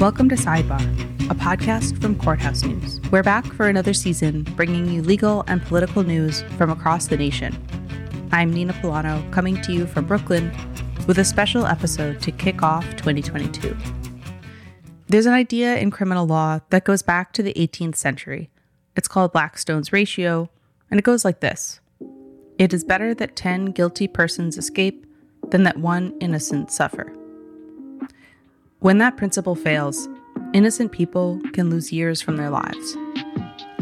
Welcome to Sidebar, a podcast from Courthouse News. We're back for another season, bringing you legal and political news from across the nation. I'm Nina Pullano, coming to you from Brooklyn with a special episode to kick off 2022. There's an idea in criminal law that goes back to the 18th century. It's called Blackstone's ratio, and it goes like this It is better that 10 guilty persons escape than that one innocent suffer. When that principle fails, innocent people can lose years from their lives.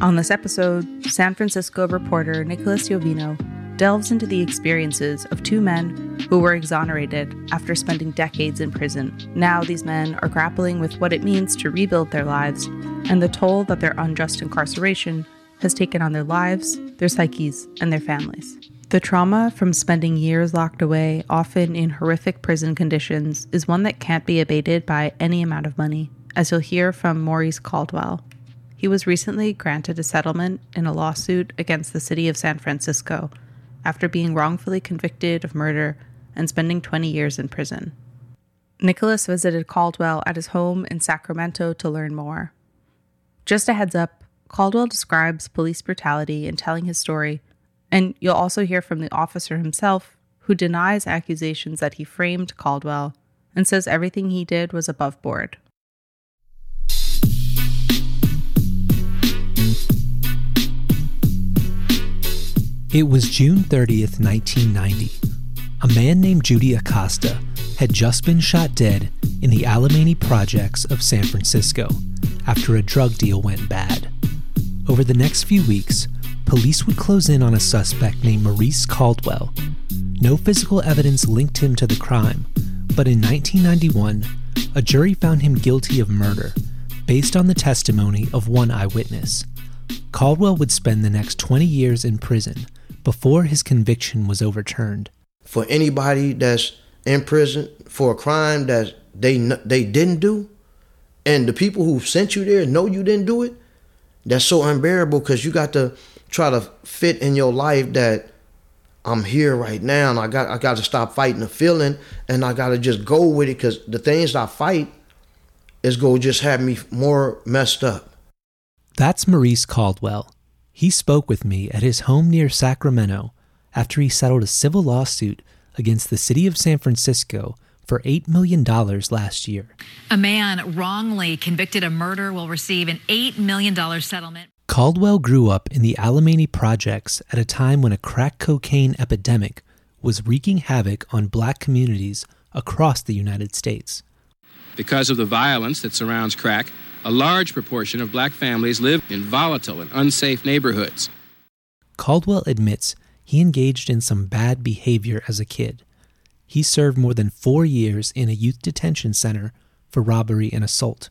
On this episode, San Francisco reporter Nicholas Iovino delves into the experiences of two men who were exonerated after spending decades in prison. Now, these men are grappling with what it means to rebuild their lives and the toll that their unjust incarceration has taken on their lives, their psyches, and their families. The trauma from spending years locked away, often in horrific prison conditions, is one that can't be abated by any amount of money, as you'll hear from Maurice Caldwell. He was recently granted a settlement in a lawsuit against the city of San Francisco after being wrongfully convicted of murder and spending 20 years in prison. Nicholas visited Caldwell at his home in Sacramento to learn more. Just a heads up, Caldwell describes police brutality in telling his story and you'll also hear from the officer himself, who denies accusations that he framed Caldwell and says everything he did was above board. It was June 30th, 1990. A man named Judy Acosta had just been shot dead in the Alemany projects of San Francisco after a drug deal went bad. Over the next few weeks, police would close in on a suspect named Maurice Caldwell. No physical evidence linked him to the crime, but in 1991, a jury found him guilty of murder based on the testimony of one eyewitness. Caldwell would spend the next 20 years in prison before his conviction was overturned. For anybody that's in prison for a crime that they they didn't do, and the people who sent you there know you didn't do it, that's so unbearable because you got to try to fit in your life that I'm here right now and I got I got to stop fighting the feeling and I got to just go with it because the things I fight is going to just have me more messed up. That's Maurice Caldwell. He spoke with me at his home near Sacramento after he settled a civil lawsuit against the city of San Francisco for $8 million last year. A man wrongly convicted of murder will receive an $8 million settlement. Caldwell grew up in the Alemany projects at a time when a crack cocaine epidemic was wreaking havoc on black communities across the United States. Because of the violence that surrounds crack, a large proportion of black families live in volatile and unsafe neighborhoods. Caldwell admits he engaged in some bad behavior as a kid. He served more than four years in a youth detention center for robbery and assault.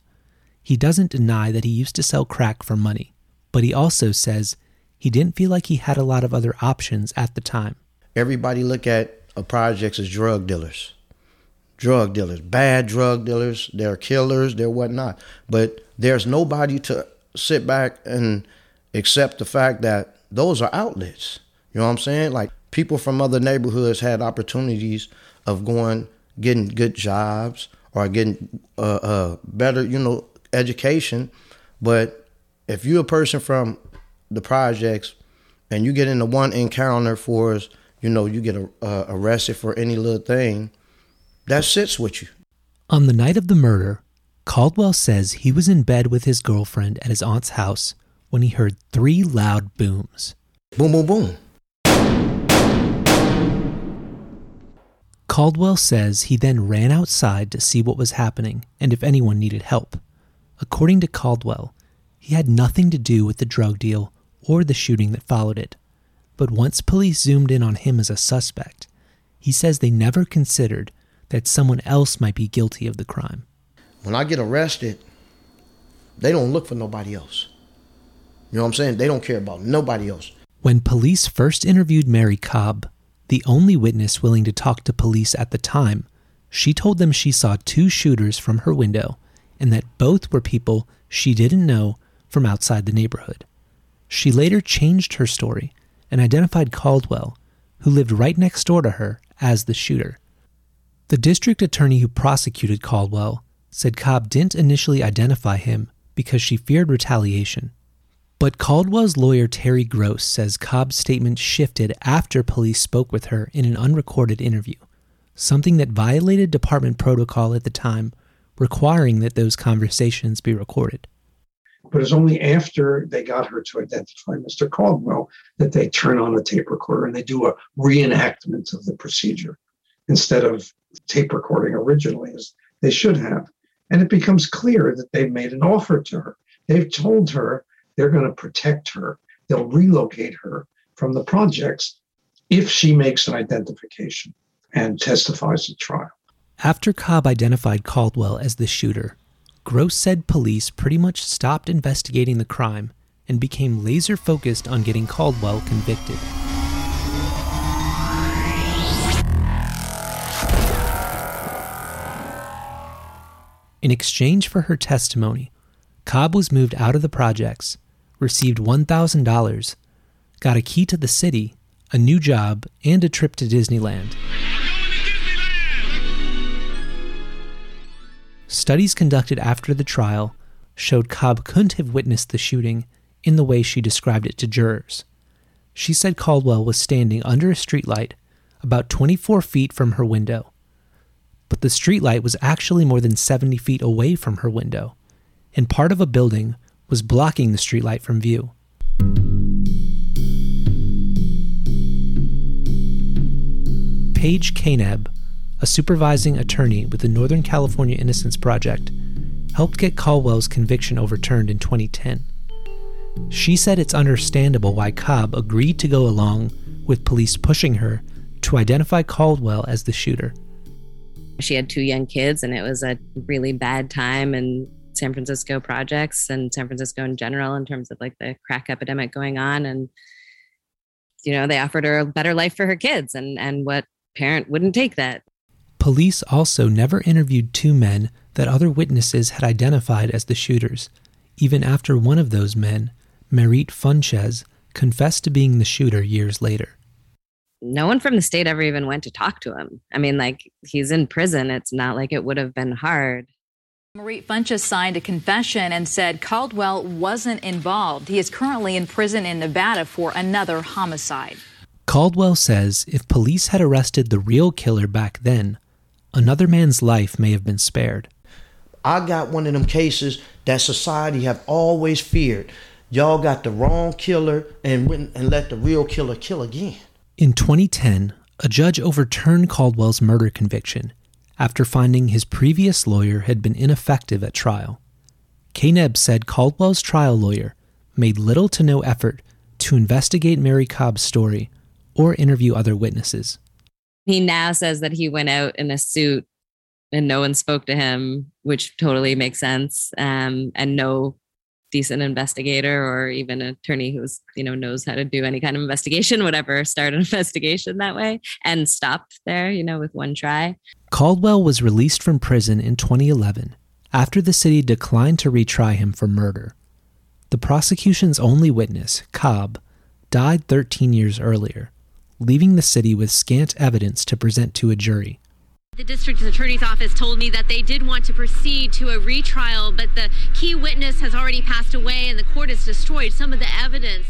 He doesn't deny that he used to sell crack for money but he also says he didn't feel like he had a lot of other options at the time. Everybody look at projects as drug dealers. Drug dealers, bad drug dealers, they're killers, they're whatnot. But there's nobody to sit back and accept the fact that those are outlets. You know what I'm saying? Like people from other neighborhoods had opportunities of going, getting good jobs or getting uh, uh, better, you know, education. But if you're a person from the projects and you get into one encounter for us, you know, you get uh, arrested for any little thing, that sits with you. On the night of the murder, Caldwell says he was in bed with his girlfriend at his aunt's house when he heard three loud booms. Boom, boom, boom. Caldwell says he then ran outside to see what was happening and if anyone needed help. According to Caldwell, he had nothing to do with the drug deal or the shooting that followed it. But once police zoomed in on him as a suspect, he says they never considered that someone else might be guilty of the crime. When I get arrested, they don't look for nobody else. You know what I'm saying? They don't care about nobody else. When police first interviewed Mary Cobb, the only witness willing to talk to police at the time, she told them she saw two shooters from her window and that both were people she didn't know from outside the neighborhood. She later changed her story and identified Caldwell, who lived right next door to her, as the shooter. The district attorney who prosecuted Caldwell said Cobb didn't initially identify him because she feared retaliation. But Caldwell's lawyer Terry Gross says Cobb's statement shifted after police spoke with her in an unrecorded interview, something that violated department protocol at the time, requiring that those conversations be recorded. But it's only after they got her to identify Mr. Caldwell that they turn on a tape recorder and they do a reenactment of the procedure instead of tape recording originally, as they should have. And it becomes clear that they've made an offer to her. They've told her they're going to protect her, they'll relocate her from the projects if she makes an identification and testifies at trial. After Cobb identified Caldwell as the shooter, Gross said police pretty much stopped investigating the crime and became laser focused on getting Caldwell convicted. In exchange for her testimony, Cobb was moved out of the projects, received $1,000, got a key to the city, a new job, and a trip to Disneyland. Studies conducted after the trial showed Cobb couldn't have witnessed the shooting in the way she described it to jurors. She said Caldwell was standing under a streetlight about 24 feet from her window, but the streetlight was actually more than 70 feet away from her window, and part of a building was blocking the streetlight from view. Paige Kaneb a supervising attorney with the Northern California Innocence Project, helped get Caldwell's conviction overturned in 2010. She said it's understandable why Cobb agreed to go along with police pushing her to identify Caldwell as the shooter. She had two young kids, and it was a really bad time in San Francisco projects and San Francisco in general in terms of like the crack epidemic going on. And, you know, they offered her a better life for her kids, and, and what parent wouldn't take that? Police also never interviewed two men that other witnesses had identified as the shooters, even after one of those men, Merit Funches, confessed to being the shooter years later. No one from the state ever even went to talk to him. I mean, like, he's in prison. It's not like it would have been hard. Merit Funches signed a confession and said Caldwell wasn't involved. He is currently in prison in Nevada for another homicide. Caldwell says if police had arrested the real killer back then, another man's life may have been spared. I got one of them cases that society have always feared. Y'all got the wrong killer and went and let the real killer kill again. In 2010, a judge overturned Caldwell's murder conviction after finding his previous lawyer had been ineffective at trial. Kaneb said Caldwell's trial lawyer made little to no effort to investigate Mary Cobb's story or interview other witnesses. He now says that he went out in a suit and no one spoke to him, which totally makes sense. Um, and no decent investigator or even attorney who's you know knows how to do any kind of investigation whatever start an investigation that way and stop there you know with one try. Caldwell was released from prison in 2011 after the city declined to retry him for murder. The prosecution's only witness cobb died 13 years earlier leaving the city with scant evidence to present to a jury. The district attorney's office told me that they did want to proceed to a retrial, but the key witness has already passed away and the court has destroyed some of the evidence.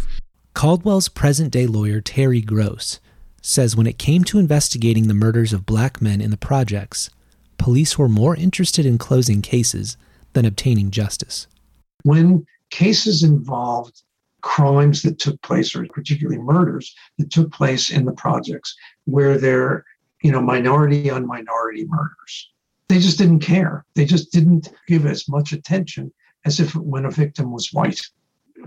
Caldwell's present day lawyer, Terry Gross, says when it came to investigating the murders of black men in the projects, police were more interested in closing cases than obtaining justice. When cases involved crimes that took place, or particularly murders that took place in the projects, where they're, you know, minority on minority murders. They just didn't care. They just didn't give as much attention as if when a victim was white.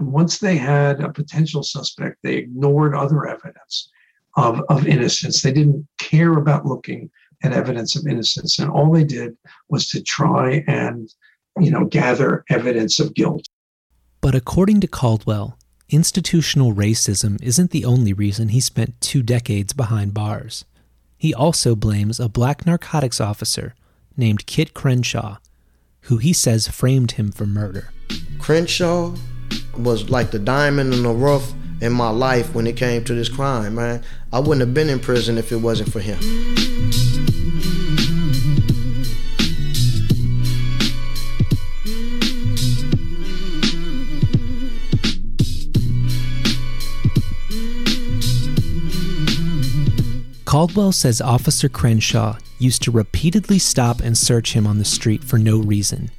Once they had a potential suspect, they ignored other evidence of, of innocence. They didn't care about looking at evidence of innocence. And all they did was to try and, you know, gather evidence of guilt. But according to Caldwell, institutional racism isn't the only reason he spent two decades behind bars. He also blames a black narcotics officer named Kit Crenshaw, who he says framed him for murder. Crenshaw was like the diamond in the rough in my life when it came to this crime, man. I wouldn't have been in prison if it wasn't for him. Caldwell says Officer Crenshaw used to repeatedly stop and search him on the street for no reason.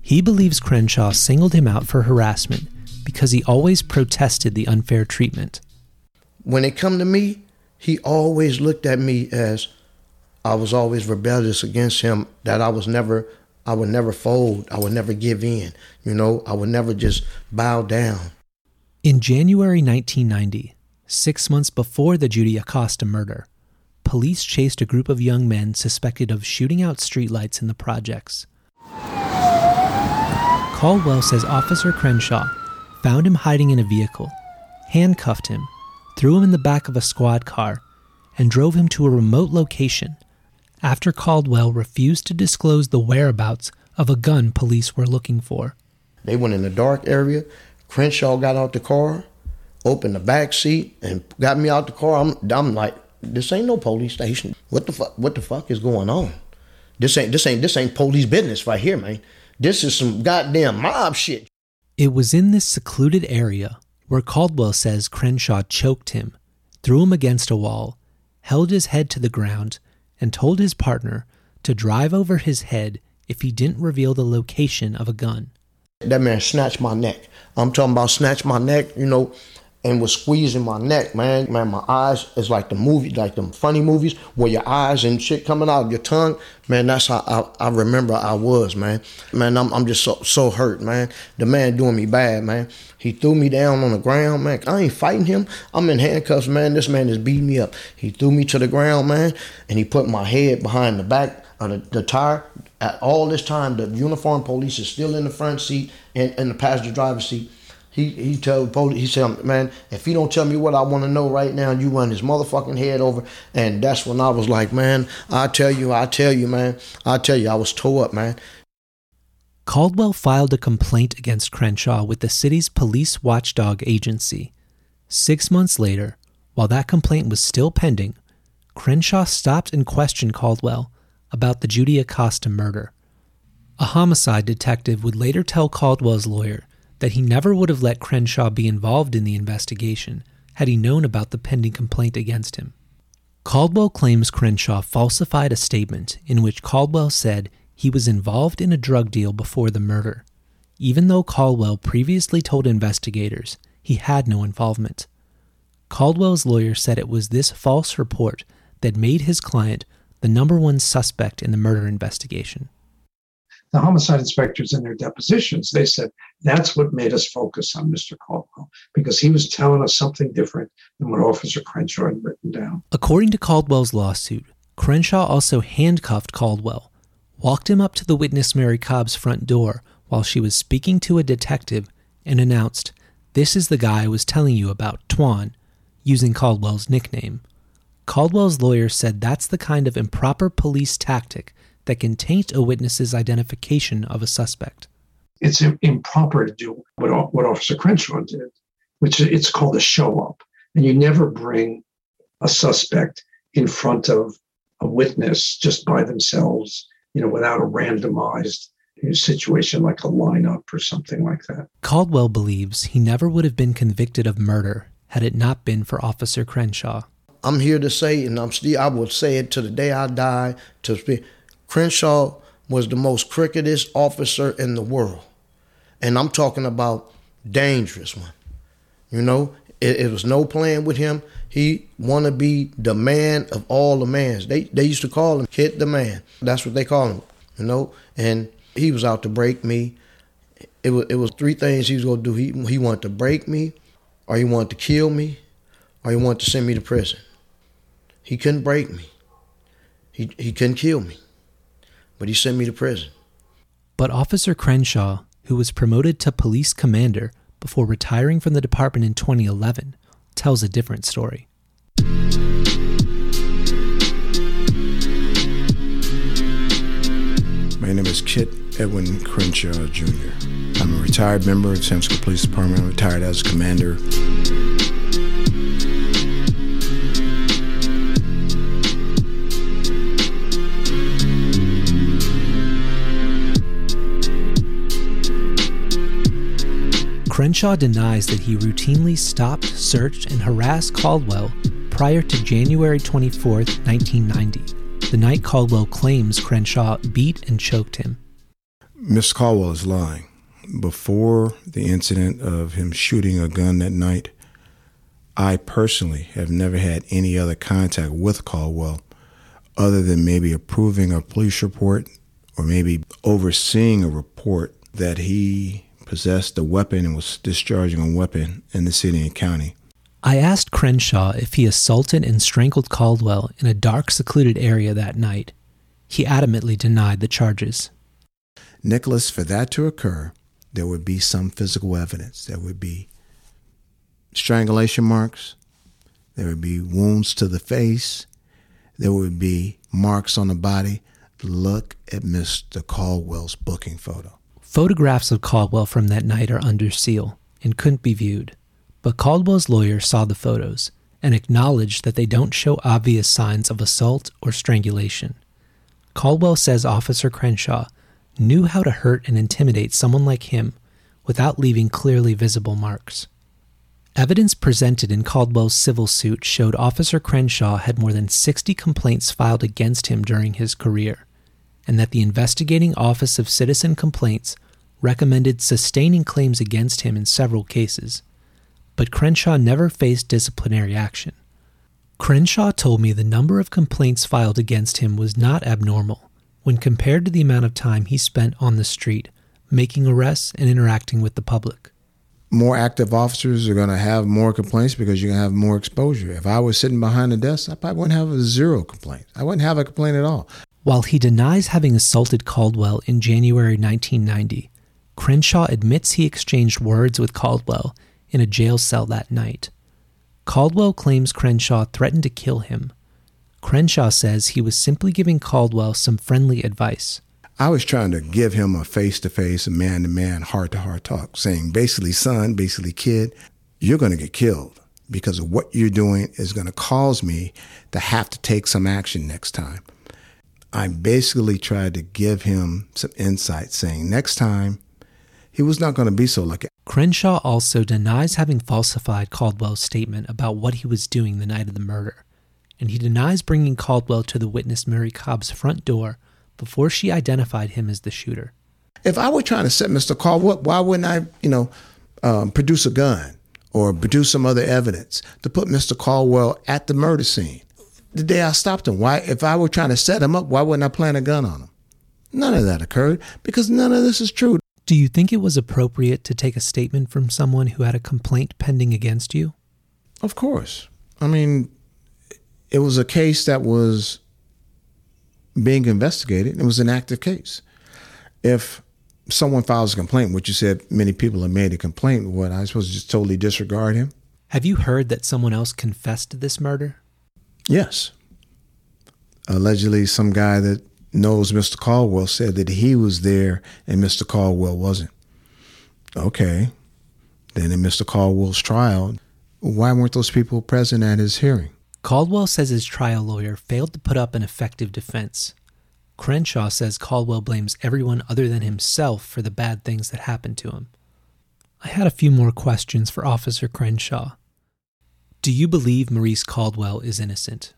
He believes Crenshaw singled him out for harassment because he always protested the unfair treatment. When it come to me, he always looked at me as I was always rebellious against him, that I was never I would never fold, I would never give in, you know, I would never just bow down. In January 1990, six months before the Judy Acosta murder, police chased a group of young men suspected of shooting out streetlights in the projects. Caldwell says Officer Crenshaw found him hiding in a vehicle, handcuffed him, threw him in the back of a squad car, and drove him to a remote location after Caldwell refused to disclose the whereabouts of a gun police were looking for. They went in the dark area. Crenshaw got out the car, opened the back seat, and got me out the car. I'm, I'm like, this ain't no police station. What the fuck? What the fuck is going on? This ain't this ain't this ain't police business right here, man. This is some goddamn mob shit. It was in this secluded area where Caldwell says Crenshaw choked him, threw him against a wall, held his head to the ground, and told his partner to drive over his head if he didn't reveal the location of a gun. That man snatched my neck. I'm talking about snatched my neck, you know, and was squeezing my neck, man. Man, my eyes is like the movie, like them funny movies where your eyes and shit coming out of your tongue. Man, that's how I, I remember I was, man. Man, I'm, I'm just so, so hurt, man. The man doing me bad, man. He threw me down on the ground, man. I ain't fighting him. I'm in handcuffs, man. This man is beating me up. He threw me to the ground, man, and he put my head behind the back of the, the tire. At all this time, the uniformed police is still in the front seat and in the passenger driver's seat he he told police he said, man, if you don't tell me what I want to know right now, you run his motherfucking head over. And that's when I was like, man, I tell you, I tell you, man, I tell you, I was tore up, man. Caldwell filed a complaint against Crenshaw with the city's police watchdog agency. Six months later, while that complaint was still pending, Crenshaw stopped and questioned Caldwell about the Judy Acosta murder. A homicide detective would later tell Caldwell's lawyer that he never would have let Crenshaw be involved in the investigation had he known about the pending complaint against him. Caldwell claims Crenshaw falsified a statement in which Caldwell said he was involved in a drug deal before the murder, even though Caldwell previously told investigators he had no involvement. Caldwell's lawyer said it was this false report that made his client the number one suspect in the murder investigation the homicide inspectors in their depositions, they said that's what made us focus on Mr. Caldwell because he was telling us something different than what Officer Crenshaw had written down. According to Caldwell's lawsuit, Crenshaw also handcuffed Caldwell, walked him up to the witness Mary Cobb's front door while she was speaking to a detective, and announced, This is the guy I was telling you about, Twan, using Caldwell's nickname. Caldwell's lawyer said that's the kind of improper police tactic that can taint a witness's identification of a suspect. It's improper to do what, what Officer Crenshaw did, which it's called a show up. And you never bring a suspect in front of a witness just by themselves, you know, without a randomized situation like a lineup or something like that. Caldwell believes he never would have been convicted of murder had it not been for Officer Crenshaw. I'm here to say, and I'm still, I will say it to the day I die, to speak. Crenshaw was the most crookedest officer in the world. And I'm talking about dangerous one. You know, it, it was no playing with him. He want to be the man of all the mans. They they used to call him hit the man. That's what they call him. You know, and he was out to break me. It was it was three things he was gonna do. He he wanted to break me, or he wanted to kill me, or he wanted to send me to prison. He couldn't break me. He he couldn't kill me but he sent me to prison. But Officer Crenshaw, who was promoted to police commander before retiring from the department in 2011, tells a different story. My name is Kit Edwin Crenshaw Jr. I'm a retired member of the San Francisco Police Department. I'm retired as commander. Crenshaw denies that he routinely stopped, searched, and harassed Caldwell prior to January 24, 1990, the night Caldwell claims Crenshaw beat and choked him. Miss Caldwell is lying. Before the incident of him shooting a gun that night, I personally have never had any other contact with Caldwell other than maybe approving a police report or maybe overseeing a report that he possessed a weapon and was discharging a weapon in the city and county. I asked Crenshaw if he assaulted and strangled Caldwell in a dark, secluded area that night. He adamantly denied the charges. Nicholas, for that to occur, there would be some physical evidence. There would be strangulation marks, there would be wounds to the face, there would be marks on the body. Look at Mr. Caldwell's booking photo. Photographs of Caldwell from that night are under seal and couldn't be viewed, but Caldwell's lawyer saw the photos and acknowledged that they don't show obvious signs of assault or strangulation. Caldwell says Officer Crenshaw knew how to hurt and intimidate someone like him without leaving clearly visible marks. Evidence presented in Caldwell's civil suit showed Officer Crenshaw had more than 60 complaints filed against him during his career, and that the investigating Office of Citizen Complaints recommended sustaining claims against him in several cases. But Crenshaw never faced disciplinary action. Crenshaw told me the number of complaints filed against him was not abnormal when compared to the amount of time he spent on the street making arrests and interacting with the public more active officers are going to have more complaints because you're going to have more exposure. If I was sitting behind the desk, I probably wouldn't have a zero complaint. I wouldn't have a complaint at all. While he denies having assaulted Caldwell in January 1990, Crenshaw admits he exchanged words with Caldwell in a jail cell that night. Caldwell claims Crenshaw threatened to kill him. Crenshaw says he was simply giving Caldwell some friendly advice. I was trying to give him a face to face, man to man, heart to heart talk, saying basically, son, basically, kid, you're going to get killed because of what you're doing is going to cause me to have to take some action next time. I basically tried to give him some insight, saying next time he was not going to be so lucky. Crenshaw also denies having falsified Caldwell's statement about what he was doing the night of the murder, and he denies bringing Caldwell to the witness Mary Cobb's front door before she identified him as the shooter. If I were trying to set Mr. Caldwell, up, why wouldn't I, you know, um, produce a gun or produce some other evidence to put Mr. Caldwell at the murder scene? The day I stopped him, why? If I were trying to set him up, why wouldn't I plant a gun on him? None of that occurred because none of this is true. Do you think it was appropriate to take a statement from someone who had a complaint pending against you? Of course. I mean, it was a case that was being investigated. It was an active case. If someone files a complaint, which you said many people have made a complaint, what I suppose just totally disregard him? Have you heard that someone else confessed to this murder? Yes. Allegedly, some guy that knows Mr. Caldwell said that he was there and Mr. Caldwell wasn't. Okay. Then in Mr. Caldwell's trial, why weren't those people present at his hearing? Caldwell says his trial lawyer failed to put up an effective defense. Crenshaw says Caldwell blames everyone other than himself for the bad things that happened to him. I had a few more questions for Officer Crenshaw. Do you believe Maurice Caldwell is innocent?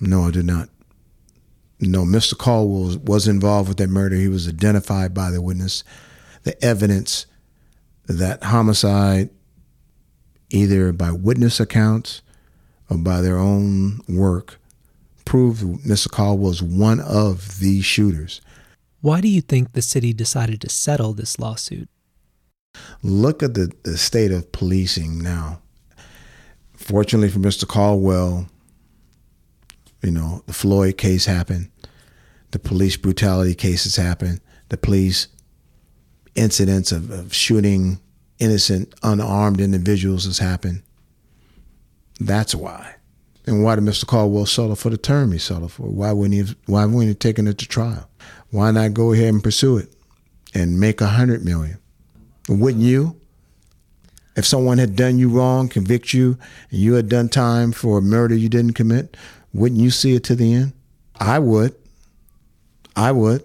No, I do not. No, Mr. Caldwell was involved with that murder. He was identified by the witness. The evidence that homicide, either by witness accounts or by their own work, proved Mr. Caldwell was one of the shooters. Why do you think the city decided to settle this lawsuit? Look at the, the state of policing now. Fortunately for Mr. Caldwell, you know, the Floyd case happened, the police brutality cases happened, the police incidents of, of shooting innocent, unarmed individuals has happened. That's why. And why did Mr. Caldwell settle for the term he settled for? Why wouldn't he have, why wouldn't he have taken it to trial? Why not go ahead and pursue it and make a hundred million? Wouldn't you? If someone had done you wrong, convict you, and you had done time for a murder you didn't commit, wouldn't you see it to the end? I would. I would.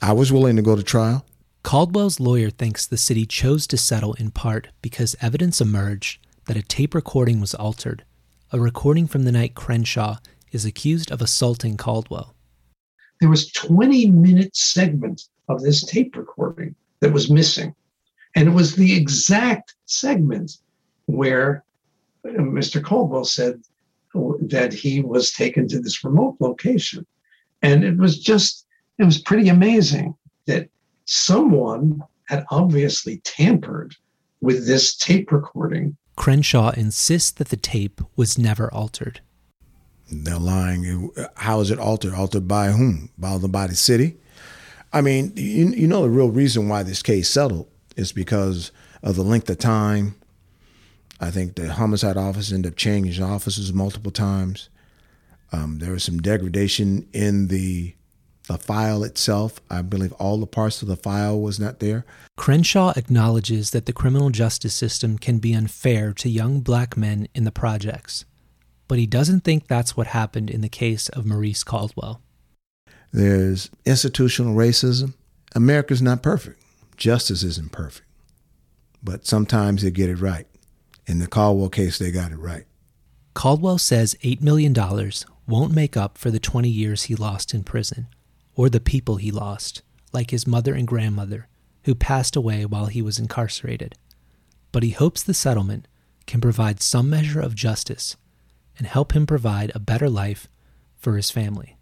I was willing to go to trial. Caldwell's lawyer thinks the city chose to settle in part because evidence emerged that a tape recording was altered a recording from the night Crenshaw is accused of assaulting Caldwell. There was 20 minute segment of this tape recording that was missing. And it was the exact segment where uh, Mr. Caldwell said that he was taken to this remote location. And it was just, it was pretty amazing that someone had obviously tampered with this tape recording. Crenshaw insists that the tape was never altered. They're lying. How is it altered? Altered by whom? By the, by the city? I mean, you, you know, the real reason why this case settled is because of the length of time. I think the homicide office ended up changing offices multiple times. Um, there was some degradation in the the file itself. I believe all the parts of the file was not there. Crenshaw acknowledges that the criminal justice system can be unfair to young black men in the projects, but he doesn't think that's what happened in the case of Maurice Caldwell. There's institutional racism. America's not perfect. Justice isn't perfect. But sometimes they get it right. In the Caldwell case, they got it right. Caldwell says $8 million won't make up for the 20 years he lost in prison, or the people he lost, like his mother and grandmother, who passed away while he was incarcerated. But he hopes the settlement can provide some measure of justice and help him provide a better life for his family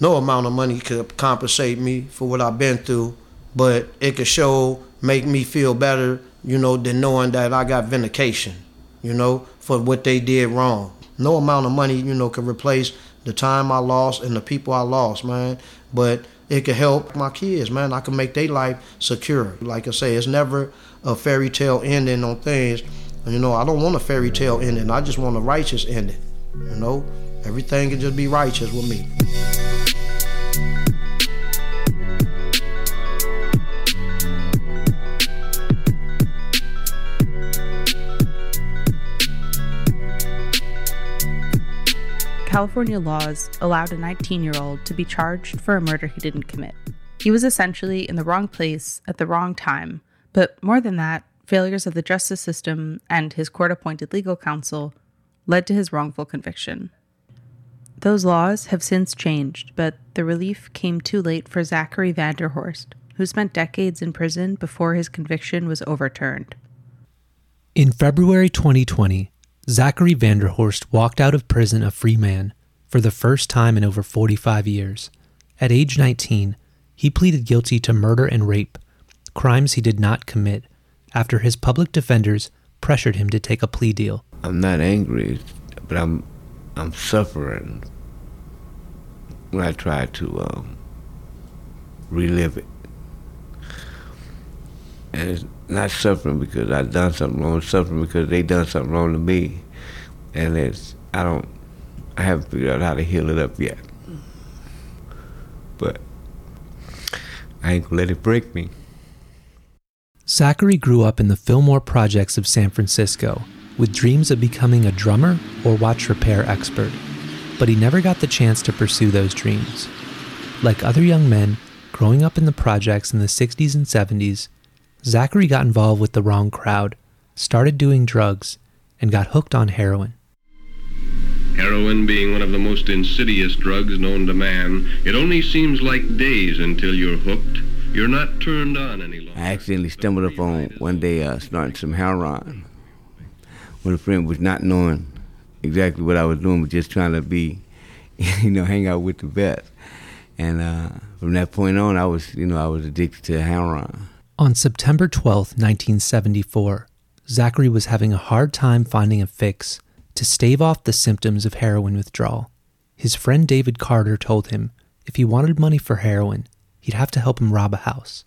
no amount of money could compensate me for what I've been through, but it could show, make me feel better, you know, than knowing that I got vindication, you know, for what they did wrong. No amount of money, you know, could replace the time I lost and the people I lost, man. But it could help my kids, man. I can make their life secure. Like I say, it's never a fairy tale ending on things. You know, I don't want a fairy tale ending. I just want a righteous ending. You know, everything can just be righteous with me. California laws allowed a 19 year old to be charged for a murder he didn't commit. He was essentially in the wrong place at the wrong time, but more than that, failures of the justice system and his court appointed legal counsel led to his wrongful conviction. Those laws have since changed, but the relief came too late for Zachary Vanderhorst, who spent decades in prison before his conviction was overturned. In February 2020, Zachary Vanderhorst walked out of prison a free man for the first time in over 45 years. At age 19, he pleaded guilty to murder and rape, crimes he did not commit, after his public defenders pressured him to take a plea deal. I'm not angry, but I'm I'm suffering when I try to um, relive it. And it's not suffering because I've done something wrong. It's suffering because they done something wrong to me, and it's I don't I haven't figured out how to heal it up yet. But I ain't gonna let it break me. Zachary grew up in the Fillmore projects of San Francisco with dreams of becoming a drummer or watch repair expert, but he never got the chance to pursue those dreams. Like other young men growing up in the projects in the 60s and 70s, Zachary got involved with the wrong crowd, started doing drugs, and got hooked on heroin. Heroin being one of the most insidious drugs known to man, it only seems like days until you're hooked. You're not turned on any longer. I accidentally stumbled upon one day uh, snorting some heroin with a friend, was not knowing exactly what I was doing, but just trying to be, you know, hang out with the best. And uh, from that point on, I was, you know, I was addicted to heroin. On September 12, 1974, Zachary was having a hard time finding a fix to stave off the symptoms of heroin withdrawal. His friend David Carter told him if he wanted money for heroin, he'd have to help him rob a house.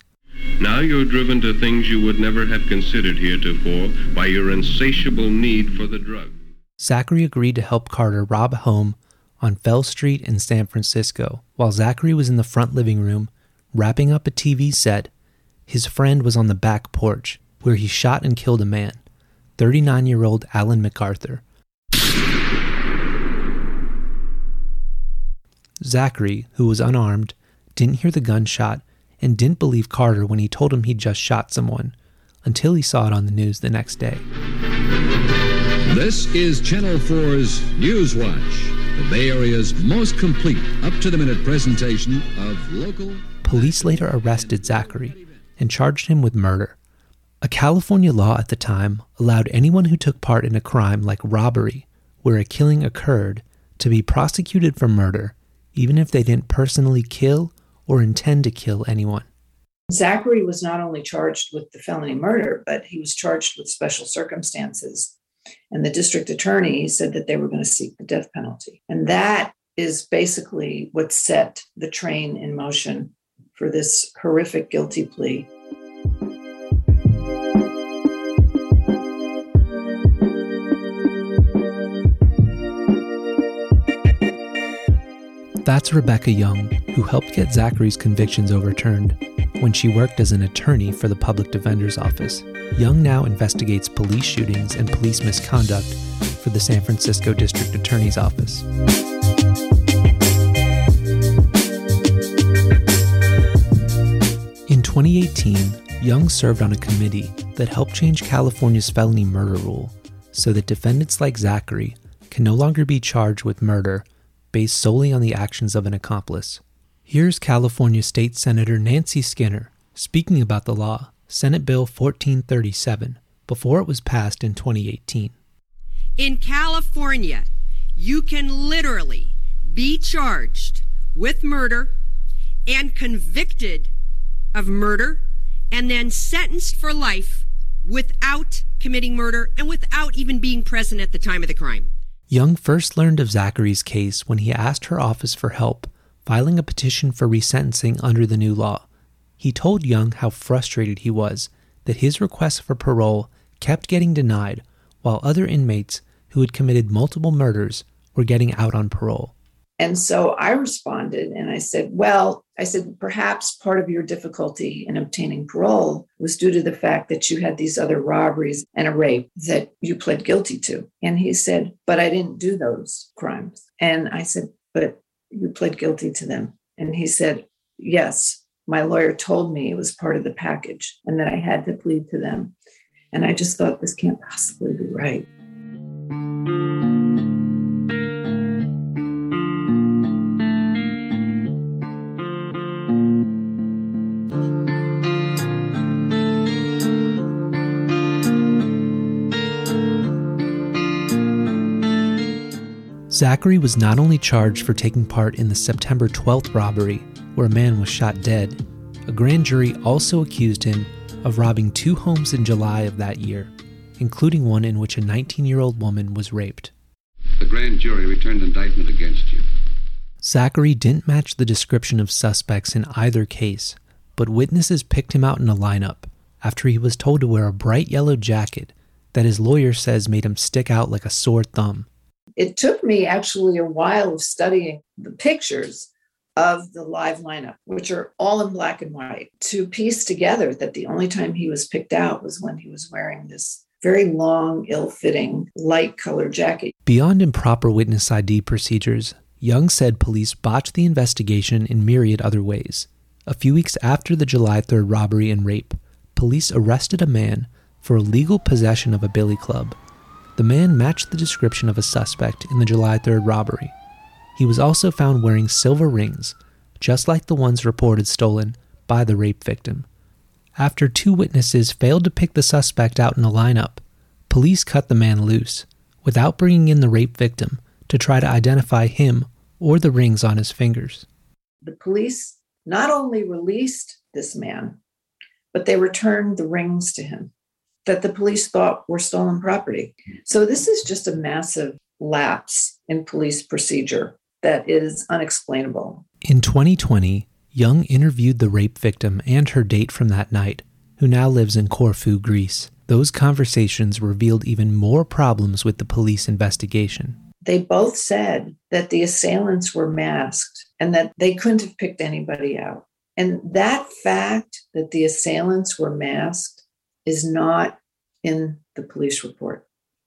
Now you're driven to things you would never have considered heretofore by your insatiable need for the drug. Zachary agreed to help Carter rob a home on Fell Street in San Francisco. While Zachary was in the front living room wrapping up a TV set his friend was on the back porch, where he shot and killed a man, 39 year old Alan MacArthur. Zachary, who was unarmed, didn't hear the gunshot and didn't believe Carter when he told him he'd just shot someone, until he saw it on the news the next day. This is Channel 4's News Watch, the Bay Area's most complete, up to the minute presentation of local. Police later arrested Zachary and charged him with murder. A California law at the time allowed anyone who took part in a crime like robbery, where a killing occurred, to be prosecuted for murder, even if they didn't personally kill or intend to kill anyone. Zachary was not only charged with the felony murder, but he was charged with special circumstances. And the district attorney said that they were going to seek the death penalty. And that is basically what set the train in motion for this horrific guilty plea. That's Rebecca Young, who helped get Zachary's convictions overturned when she worked as an attorney for the public defender's office. Young now investigates police shootings and police misconduct for the San Francisco District Attorney's Office. 2018, Young served on a committee that helped change California's felony murder rule so that defendants like Zachary can no longer be charged with murder based solely on the actions of an accomplice. Here's California State Senator Nancy Skinner speaking about the law, Senate Bill 1437, before it was passed in 2018. In California, you can literally be charged with murder and convicted of murder and then sentenced for life without committing murder and without even being present at the time of the crime. Young first learned of Zachary's case when he asked her office for help filing a petition for resentencing under the new law. He told Young how frustrated he was that his request for parole kept getting denied while other inmates who had committed multiple murders were getting out on parole. And so I responded and I said, Well, I said, perhaps part of your difficulty in obtaining parole was due to the fact that you had these other robberies and a rape that you pled guilty to. And he said, But I didn't do those crimes. And I said, But you pled guilty to them. And he said, Yes, my lawyer told me it was part of the package and that I had to plead to them. And I just thought this can't possibly be right. Zachary was not only charged for taking part in the September 12th robbery, where a man was shot dead, a grand jury also accused him of robbing two homes in July of that year, including one in which a 19 year old woman was raped. The grand jury returned indictment against you. Zachary didn't match the description of suspects in either case, but witnesses picked him out in a lineup after he was told to wear a bright yellow jacket that his lawyer says made him stick out like a sore thumb. It took me actually a while of studying the pictures of the live lineup, which are all in black and white, to piece together that the only time he was picked out was when he was wearing this very long, ill fitting, light colored jacket. Beyond improper witness ID procedures, Young said police botched the investigation in myriad other ways. A few weeks after the July 3rd robbery and rape, police arrested a man for illegal possession of a billy club the man matched the description of a suspect in the July 3rd robbery. He was also found wearing silver rings, just like the ones reported stolen by the rape victim. After two witnesses failed to pick the suspect out in a lineup, police cut the man loose without bringing in the rape victim to try to identify him or the rings on his fingers. The police not only released this man, but they returned the rings to him that the police thought were stolen property. So this is just a massive lapse in police procedure that is unexplainable. In 2020, Young interviewed the rape victim and her date from that night, who now lives in Corfu, Greece. Those conversations revealed even more problems with the police investigation. They both said that the assailants were masked and that they couldn't have picked anybody out. And that fact that the assailants were masked is not in the police report.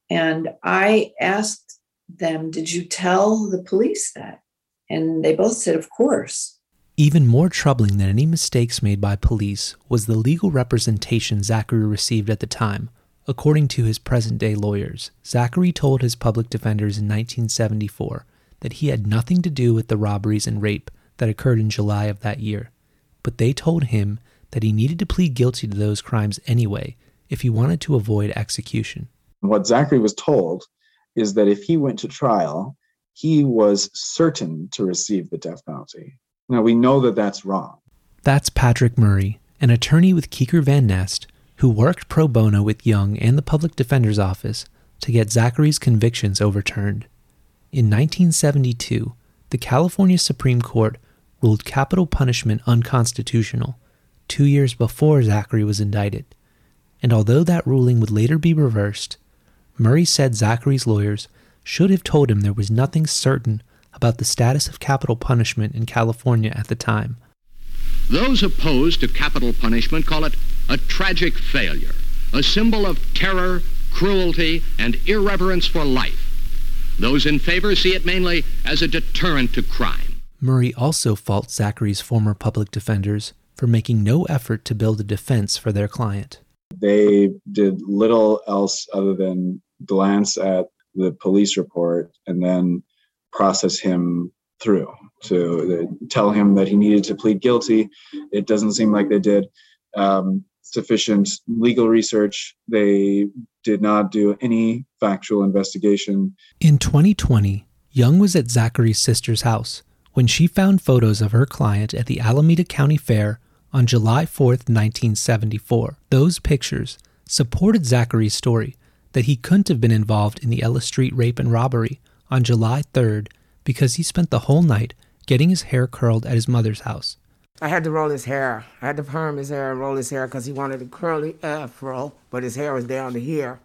And I asked them, Did you tell the police that? And they both said, Of course. Even more troubling than any mistakes made by police was the legal representation Zachary received at the time, According to his present day lawyers, Zachary told his public defenders in 1974 that he had nothing to do with the robberies and rape that occurred in July of that year, but they told him that he needed to plead guilty to those crimes anyway if he wanted to avoid execution. What Zachary was told is that if he went to trial, he was certain to receive the death penalty. Now, we know that that's wrong. That's Patrick Murray, an attorney with Keker Van Nest, who worked pro bono with Young and the public defender's office to get Zachary's convictions overturned. In 1972, the California Supreme Court ruled capital punishment unconstitutional, two years before Zachary was indicted. And although that ruling would later be reversed, Murray said Zachary's lawyers should have told him there was nothing certain about the status of capital punishment in California at the time. Those opposed to capital punishment call it a tragic failure, a symbol of terror, cruelty, and irreverence for life. Those in favor see it mainly as a deterrent to crime. Murray also faults Zachary's former public defenders for making no effort to build a defense for their client. They did little else other than glance at the police report and then process him through to tell him that he needed to plead guilty. It doesn't seem like they did um, sufficient legal research. They did not do any factual investigation. In 2020, Young was at Zachary's sister's house when she found photos of her client at the Alameda County Fair on July 4th, 1974. Those pictures supported Zachary's story that he couldn't have been involved in the Ellis Street rape and robbery on July 3rd because he spent the whole night getting his hair curled at his mother's house. I had to roll his hair. I had to perm his hair and roll his hair because he wanted a curly afro, but his hair was down to here.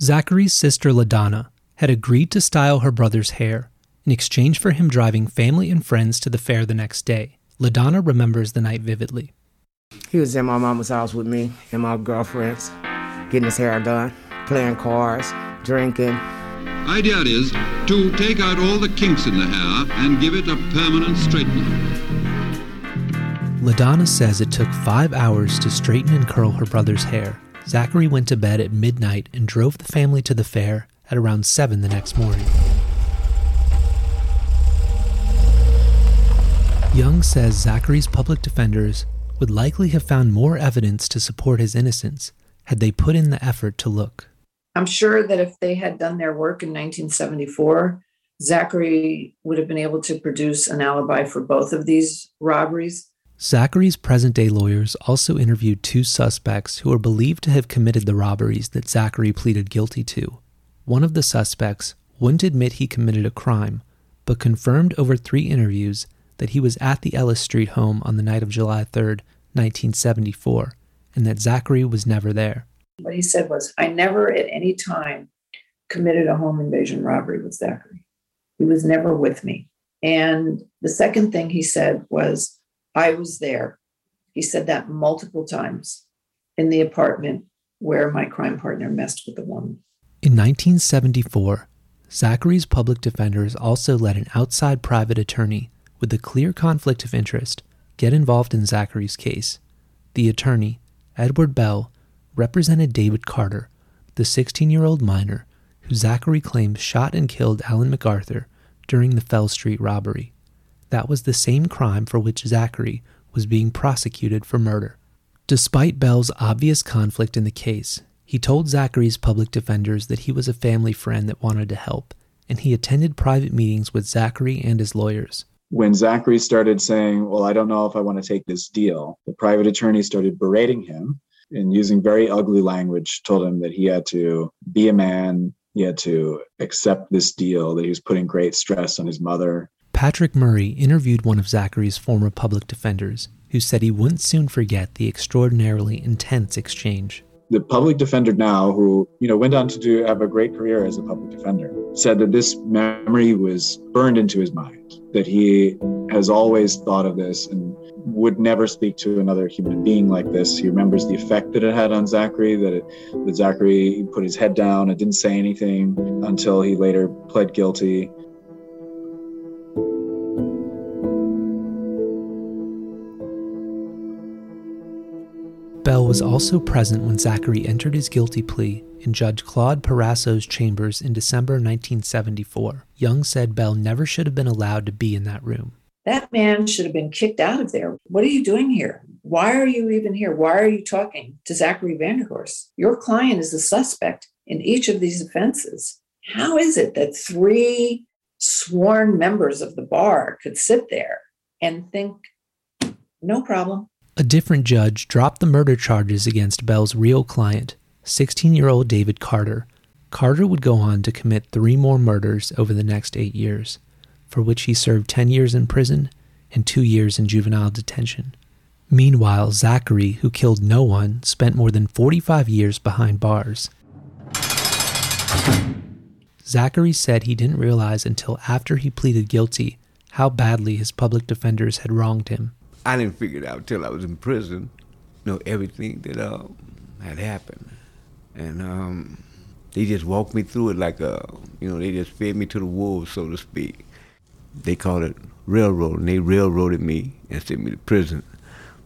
Zachary's sister LaDonna had agreed to style her brother's hair in exchange for him driving family and friends to the fair the next day. LaDonna remembers the night vividly. He was in my mama's house with me and my girlfriends, getting his hair done, playing cards, drinking. Idea is to take out all the kinks in the hair and give it a permanent straightening. LaDonna says it took five hours to straighten and curl her brother's hair. Zachary went to bed at midnight and drove the family to the fair at around 7 the next morning. Young says Zachary's public defenders would likely have found more evidence to support his innocence had they put in the effort to look. I'm sure that if they had done their work in 1974, Zachary would have been able to produce an alibi for both of these robberies. Zachary's present day lawyers also interviewed two suspects who are believed to have committed the robberies that Zachary pleaded guilty to. One of the suspects wouldn't admit he committed a crime, but confirmed over three interviews that he was at the Ellis Street home on the night of July 3rd, 1974, and that Zachary was never there. What he said was, I never at any time committed a home invasion robbery with Zachary. He was never with me. And the second thing he said was, I was there. He said that multiple times in the apartment where my crime partner messed with the woman. In 1974, Zachary's public defenders also let an outside private attorney with a clear conflict of interest get involved in Zachary's case. The attorney, Edward Bell, represented David Carter, the 16 year old minor who Zachary claims shot and killed Alan MacArthur during the Fell Street robbery. That was the same crime for which Zachary was being prosecuted for murder. Despite Bell's obvious conflict in the case, he told Zachary's public defenders that he was a family friend that wanted to help, and he attended private meetings with Zachary and his lawyers. When Zachary started saying, Well, I don't know if I want to take this deal, the private attorney started berating him and using very ugly language, told him that he had to be a man, he had to accept this deal, that he was putting great stress on his mother. Patrick Murray interviewed one of Zachary's former public defenders, who said he wouldn't soon forget the extraordinarily intense exchange. The public defender now, who you know went on to do have a great career as a public defender, said that this memory was burned into his mind. That he has always thought of this and would never speak to another human being like this. He remembers the effect that it had on Zachary. That it, that Zachary put his head down and didn't say anything until he later pled guilty. Bell was also present when Zachary entered his guilty plea in Judge Claude Perasso's chambers in December 1974. Young said Bell never should have been allowed to be in that room. That man should have been kicked out of there. What are you doing here? Why are you even here? Why are you talking to Zachary Vanderhorst? Your client is a suspect in each of these offenses. How is it that three sworn members of the bar could sit there and think, no problem? A different judge dropped the murder charges against Bell's real client, 16 year old David Carter. Carter would go on to commit three more murders over the next eight years, for which he served 10 years in prison and two years in juvenile detention. Meanwhile, Zachary, who killed no one, spent more than 45 years behind bars. Zachary said he didn't realize until after he pleaded guilty how badly his public defenders had wronged him. I didn't figure it out till I was in prison. You know everything that uh, had happened, and um, they just walked me through it like a, you know, they just fed me to the wolves, so to speak. They called it railroad, and they railroaded me and sent me to prison,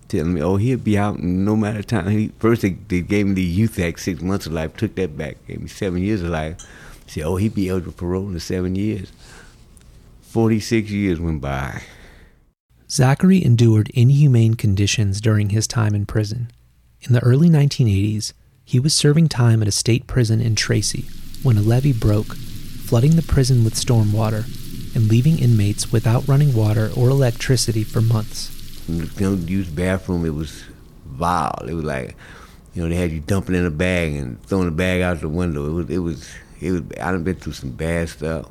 telling me, "Oh, he'll be out no matter time." He, first, they, they gave me the youth act, six months of life. Took that back, gave me seven years of life. Said, "Oh, he'd be eligible for parole in seven years." Forty-six years went by. Zachary endured inhumane conditions during his time in prison. In the early 1980s, he was serving time at a state prison in Tracy when a levee broke, flooding the prison with storm water and leaving inmates without running water or electricity for months. Know, use bathroom, it was vile. It was like, you know, they had you dumping in a bag and throwing the bag out the window. It was, it was, it was. I done been through some bad stuff,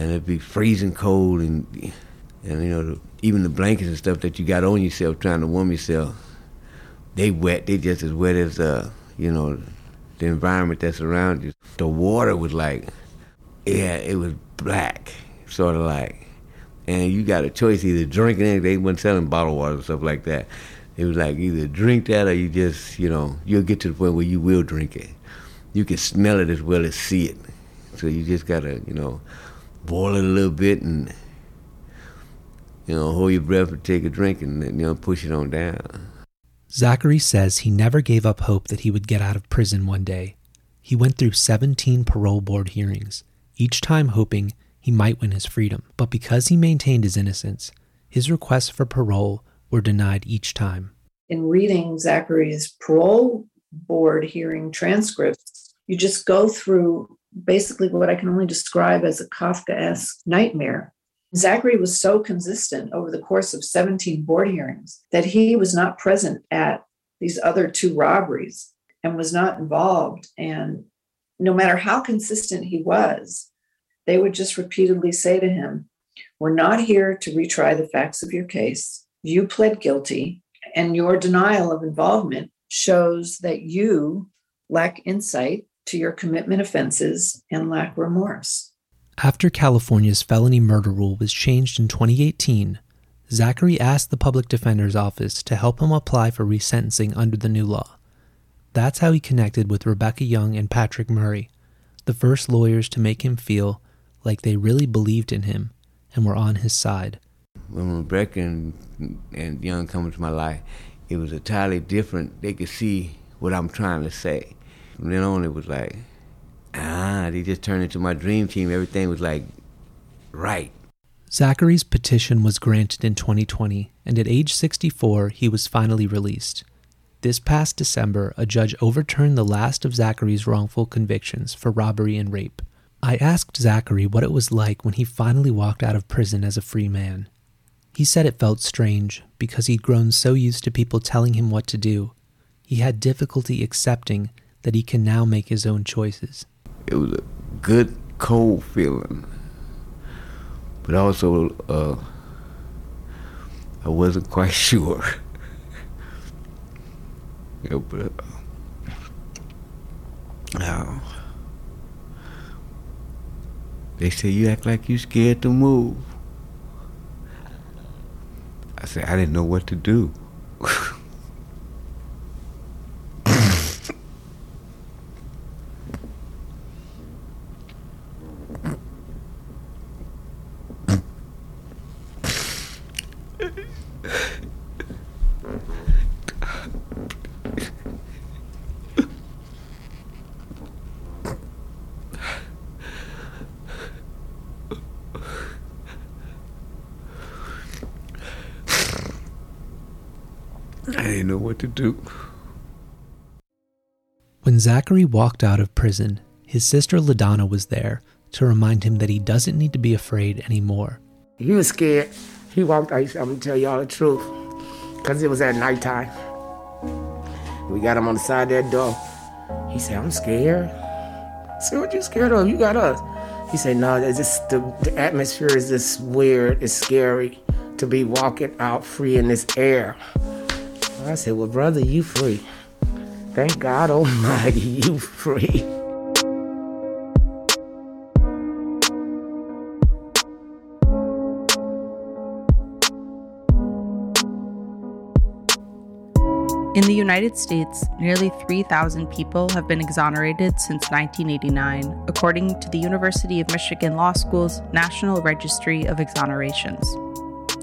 and it'd be freezing cold, and and you know, the, even the blankets and stuff that you got on yourself trying to warm yourself, they wet. They just as wet as uh, you know, the environment that's around you. The water was like, yeah, it was black, sort of like, and you got a choice either drinking it. They weren't selling bottled water and stuff like that. It was like either drink that or you just, you know, you'll get to the point where you will drink it. You can smell it as well as see it. So you just gotta, you know, boil it a little bit and, you know, hold your breath and take a drink and then, you know, push it on down. Zachary says he never gave up hope that he would get out of prison one day. He went through 17 parole board hearings, each time hoping he might win his freedom. But because he maintained his innocence, his requests for parole were denied each time. In reading Zachary's parole board hearing transcripts, you just go through basically what I can only describe as a Kafkaesque nightmare. Zachary was so consistent over the course of 17 board hearings that he was not present at these other two robberies and was not involved. And no matter how consistent he was, they would just repeatedly say to him, We're not here to retry the facts of your case. You pled guilty, and your denial of involvement shows that you lack insight to your commitment offenses and lack remorse. After California's felony murder rule was changed in 2018, Zachary asked the public defender's office to help him apply for resentencing under the new law. That's how he connected with Rebecca Young and Patrick Murray, the first lawyers to make him feel like they really believed in him and were on his side. When Rebecca and, and Young come into my life, it was entirely different. They could see what I'm trying to say. From then on, it was like, ah, they just turned into my dream team. Everything was like right. Zachary's petition was granted in 2020, and at age 64, he was finally released. This past December, a judge overturned the last of Zachary's wrongful convictions for robbery and rape. I asked Zachary what it was like when he finally walked out of prison as a free man. He said it felt strange because he'd grown so used to people telling him what to do. He had difficulty accepting that he can now make his own choices. It was a good, cold feeling, but also uh, I wasn't quite sure. know, but uh, they say you act like you're scared to move. I said I didn't know what to do. didn't know what to do. When Zachary walked out of prison, his sister LaDonna was there to remind him that he doesn't need to be afraid anymore. He was scared. He walked out. I'm going to tell y'all the truth. Because it was at nighttime. We got him on the side of that door. He said, I'm scared. I said, what you scared of? You got us. He said, no, it's just the, the atmosphere is just weird. It's scary to be walking out free in this air. I said, well, brother, you free. Thank God Almighty, you free. In the United States, nearly 3,000 people have been exonerated since 1989, according to the University of Michigan Law School's National Registry of Exonerations.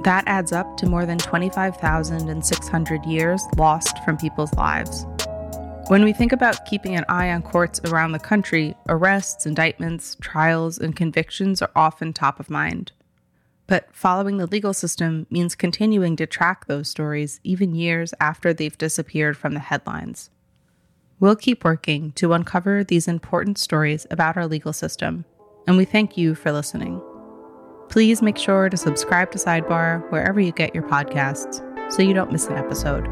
That adds up to more than 25,600 years lost from people's lives. When we think about keeping an eye on courts around the country, arrests, indictments, trials, and convictions are often top of mind. But following the legal system means continuing to track those stories even years after they've disappeared from the headlines. We'll keep working to uncover these important stories about our legal system, and we thank you for listening. Please make sure to subscribe to Sidebar wherever you get your podcasts so you don't miss an episode.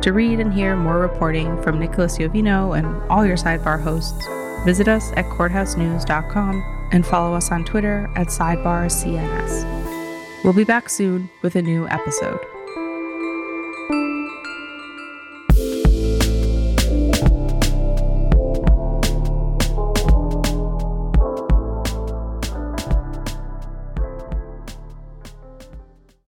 To read and hear more reporting from Nicholas Iovino and all your Sidebar hosts, visit us at courthousenews.com and follow us on Twitter at SidebarCNS. We'll be back soon with a new episode.